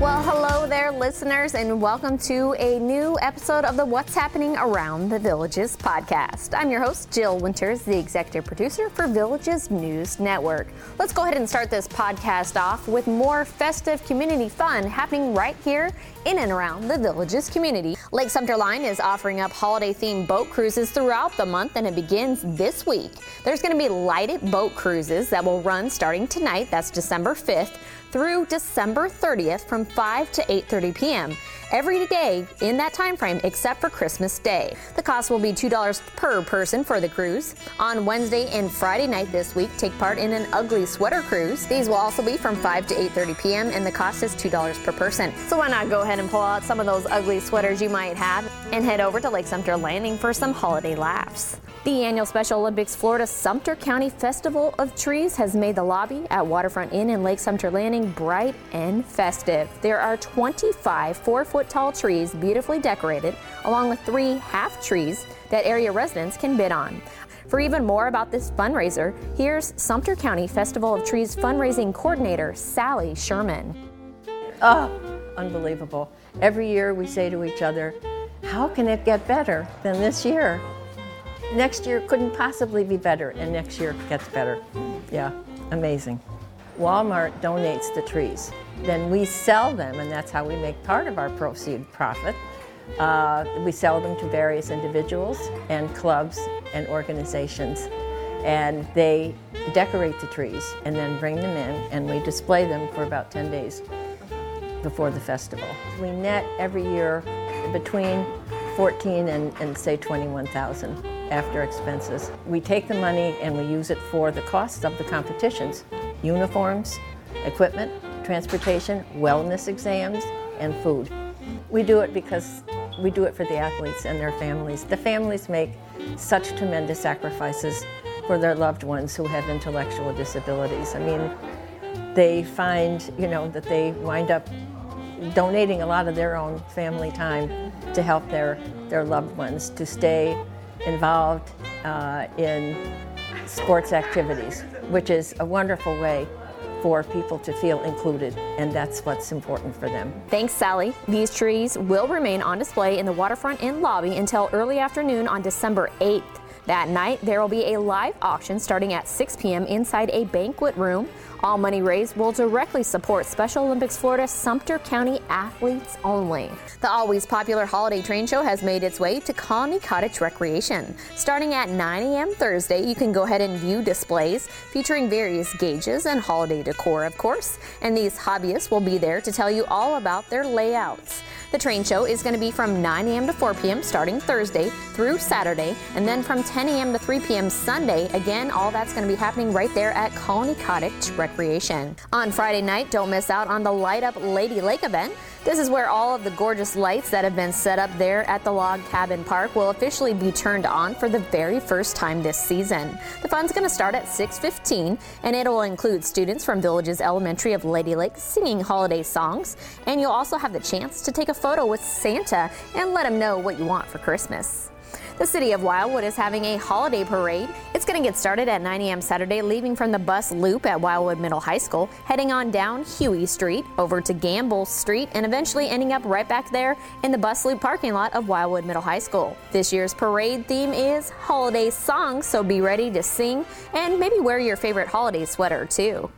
Well, hello there, listeners, and welcome to a new episode of the What's Happening Around the Villages podcast. I'm your host, Jill Winters, the executive producer for Villages News Network. Let's go ahead and start this podcast off with more festive community fun happening right here in and around the Villages community. Lake Sumter Line is offering up holiday themed boat cruises throughout the month, and it begins this week. There's going to be lighted boat cruises that will run starting tonight, that's December 5th through December 30th from 5 to 8:30 p.m. every day in that time frame except for Christmas Day. The cost will be $2 per person for the cruise. On Wednesday and Friday night this week, take part in an ugly sweater cruise. These will also be from 5 to 8:30 p.m. and the cost is $2 per person. So why not go ahead and pull out some of those ugly sweaters you might have and head over to Lake Sumter Landing for some holiday laughs. The annual Special Olympics Florida Sumter County Festival of Trees has made the lobby at Waterfront Inn in Lake Sumter Landing bright and festive. There are 25 four foot tall trees beautifully decorated, along with three half trees that area residents can bid on. For even more about this fundraiser, here's Sumter County Festival of Trees fundraising coordinator Sally Sherman. Oh, unbelievable. Every year we say to each other, how can it get better than this year? Next year couldn't possibly be better, and next year gets better. Yeah, amazing. Walmart donates the trees. Then we sell them, and that's how we make part of our proceed profit. Uh, we sell them to various individuals and clubs and organizations, and they decorate the trees and then bring them in, and we display them for about 10 days before the festival. We net every year between 14 and, and say 21,000 after expenses. We take the money and we use it for the costs of the competitions uniforms, equipment, transportation, wellness exams, and food. We do it because we do it for the athletes and their families. The families make such tremendous sacrifices for their loved ones who have intellectual disabilities. I mean, they find, you know, that they wind up donating a lot of their own family time to help their, their loved ones to stay involved uh, in sports activities, which is a wonderful way for people to feel included, and that's what's important for them. Thanks, Sally. These trees will remain on display in the Waterfront Inn lobby until early afternoon on December 8th. That night, there will be a live auction starting at 6 p.m. inside a banquet room. All money raised will directly support Special Olympics Florida Sumter County athletes only. The always popular holiday train show has made its way to Colony Cottage Recreation. Starting at 9 a.m. Thursday, you can go ahead and view displays featuring various gauges and holiday decor, of course. And these hobbyists will be there to tell you all about their layouts. The train show is going to be from 9 a.m. to 4 p.m. starting Thursday through Saturday, and then from 10 a.m. to 3 p.m. Sunday. Again, all that's going to be happening right there at Colony Cottage Recreation. On Friday night, don't miss out on the Light Up Lady Lake event. This is where all of the gorgeous lights that have been set up there at the Log Cabin Park will officially be turned on for the very first time this season. The fun's going to start at 6:15 and it will include students from Villages Elementary of Lady Lake singing holiday songs, and you'll also have the chance to take a photo with Santa and let him know what you want for Christmas. The city of Wildwood is having a holiday parade. It's going to get started at 9 a.m. Saturday, leaving from the bus loop at Wildwood Middle High School, heading on down Huey Street over to Gamble Street, and eventually ending up right back there in the bus loop parking lot of Wildwood Middle High School. This year's parade theme is holiday songs, so be ready to sing and maybe wear your favorite holiday sweater too.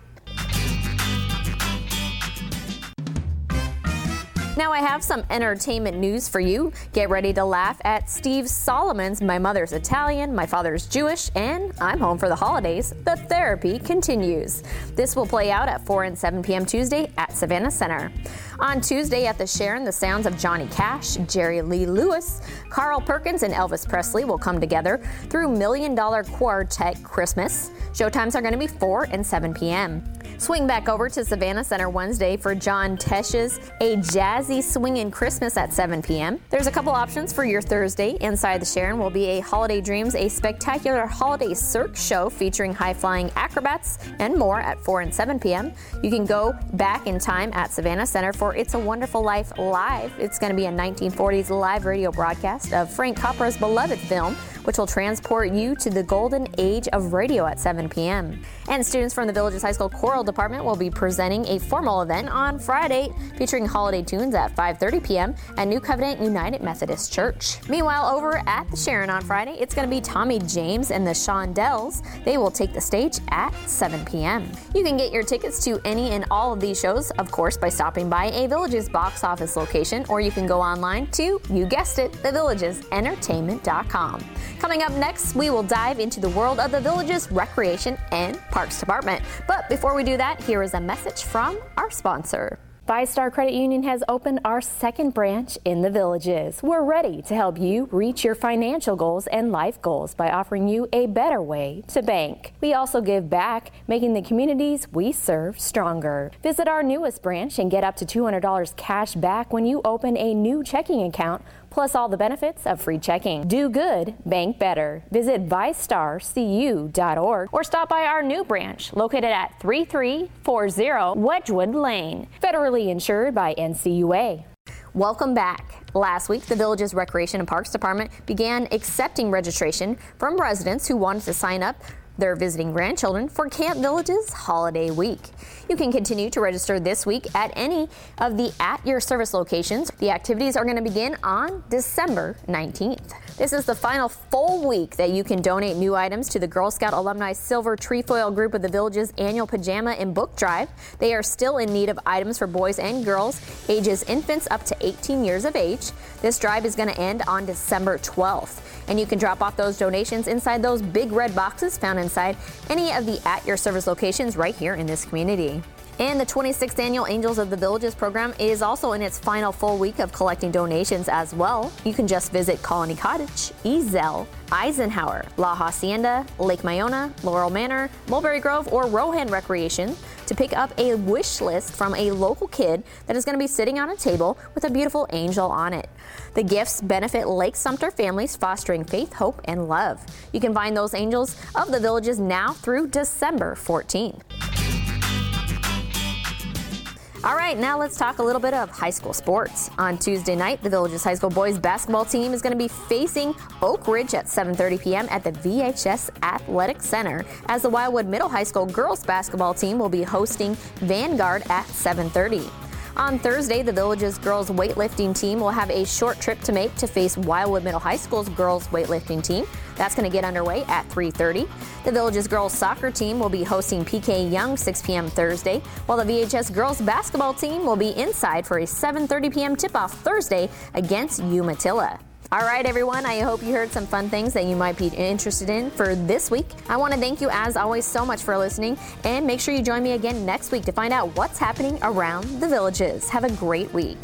Now, I have some entertainment news for you. Get ready to laugh at Steve Solomon's My Mother's Italian, My Father's Jewish, and I'm Home for the Holidays. The therapy continues. This will play out at 4 and 7 p.m. Tuesday at Savannah Center. On Tuesday at the Sharon, the sounds of Johnny Cash, Jerry Lee Lewis, Carl Perkins, and Elvis Presley will come together through Million Dollar Quartet Christmas. Showtimes are going to be 4 and 7 p.m. Swing back over to Savannah Center Wednesday for John Tesh's A Jazzy Swingin' Christmas at 7 p.m. There's a couple options for your Thursday. Inside the Sharon will be a Holiday Dreams, a spectacular holiday cirque show featuring high flying acrobats and more at 4 and 7 p.m. You can go back in time at Savannah Center for It's a Wonderful Life Live. It's going to be a 1940s live radio broadcast of Frank Capra's beloved film which will transport you to the golden age of radio at 7 p.m. And students from the Villages High School Choral Department will be presenting a formal event on Friday featuring holiday tunes at 5:30 p.m. at New Covenant United Methodist Church. Meanwhile, over at the Sharon on Friday, it's going to be Tommy James and the Shondells. They will take the stage at 7 p.m. You can get your tickets to any and all of these shows, of course, by stopping by a Villages box office location, or you can go online to, you guessed it, thevillagesentertainment.com. Coming up next, we will dive into the world of the Villages Recreation and Parks Department. But before we do that, here is a message from our sponsor. VyStar Credit Union has opened our second branch in the villages. We're ready to help you reach your financial goals and life goals by offering you a better way to bank. We also give back, making the communities we serve stronger. Visit our newest branch and get up to $200 cash back when you open a new checking account plus all the benefits of free checking. Do good, bank better. Visit vystarcu.org or stop by our new branch located at 3340 Wedgwood Lane, federally insured by NCUA. Welcome back. Last week, the Village's Recreation and Parks Department began accepting registration from residents who wanted to sign up their visiting grandchildren for Camp Village's Holiday Week. You can continue to register this week at any of the at your service locations. The activities are going to begin on December 19th. This is the final full week that you can donate new items to the Girl Scout Alumni Silver Trefoil Group of the Village's annual pajama and book drive. They are still in need of items for boys and girls, ages infants up to 18 years of age. This drive is going to end on December 12th, and you can drop off those donations inside those big red boxes found inside any of the at your service locations right here in this community. And the 26th annual Angels of the Villages program is also in its final full week of collecting donations as well. You can just visit Colony Cottage, Ezell, Eisenhower, La Hacienda, Lake Miona, Laurel Manor, Mulberry Grove, or Rohan Recreation to pick up a wish list from a local kid that is going to be sitting on a table with a beautiful angel on it. The gifts benefit Lake Sumter families fostering faith, hope, and love. You can find those angels of the villages now through December 14. All right, now let's talk a little bit of high school sports. On Tuesday night, the Villages High School boys basketball team is going to be facing Oak Ridge at 7:30 p.m. at the VHS Athletic Center, as the Wildwood Middle High School girls basketball team will be hosting Vanguard at 7:30. On Thursday, the Village's girls weightlifting team will have a short trip to make to face Wildwood Middle High School's girls weightlifting team. That's going to get underway at 3:30. The Village's girls soccer team will be hosting PK Yonge 6 p.m. Thursday, while the VHS girls basketball team will be inside for a 7:30 p.m. tip-off Thursday against Umatilla. All right, everyone, I hope you heard some fun things that you might be interested in for this week. I want to thank you, as always, so much for listening, and make sure you join me again next week to find out what's happening around the villages. Have a great week.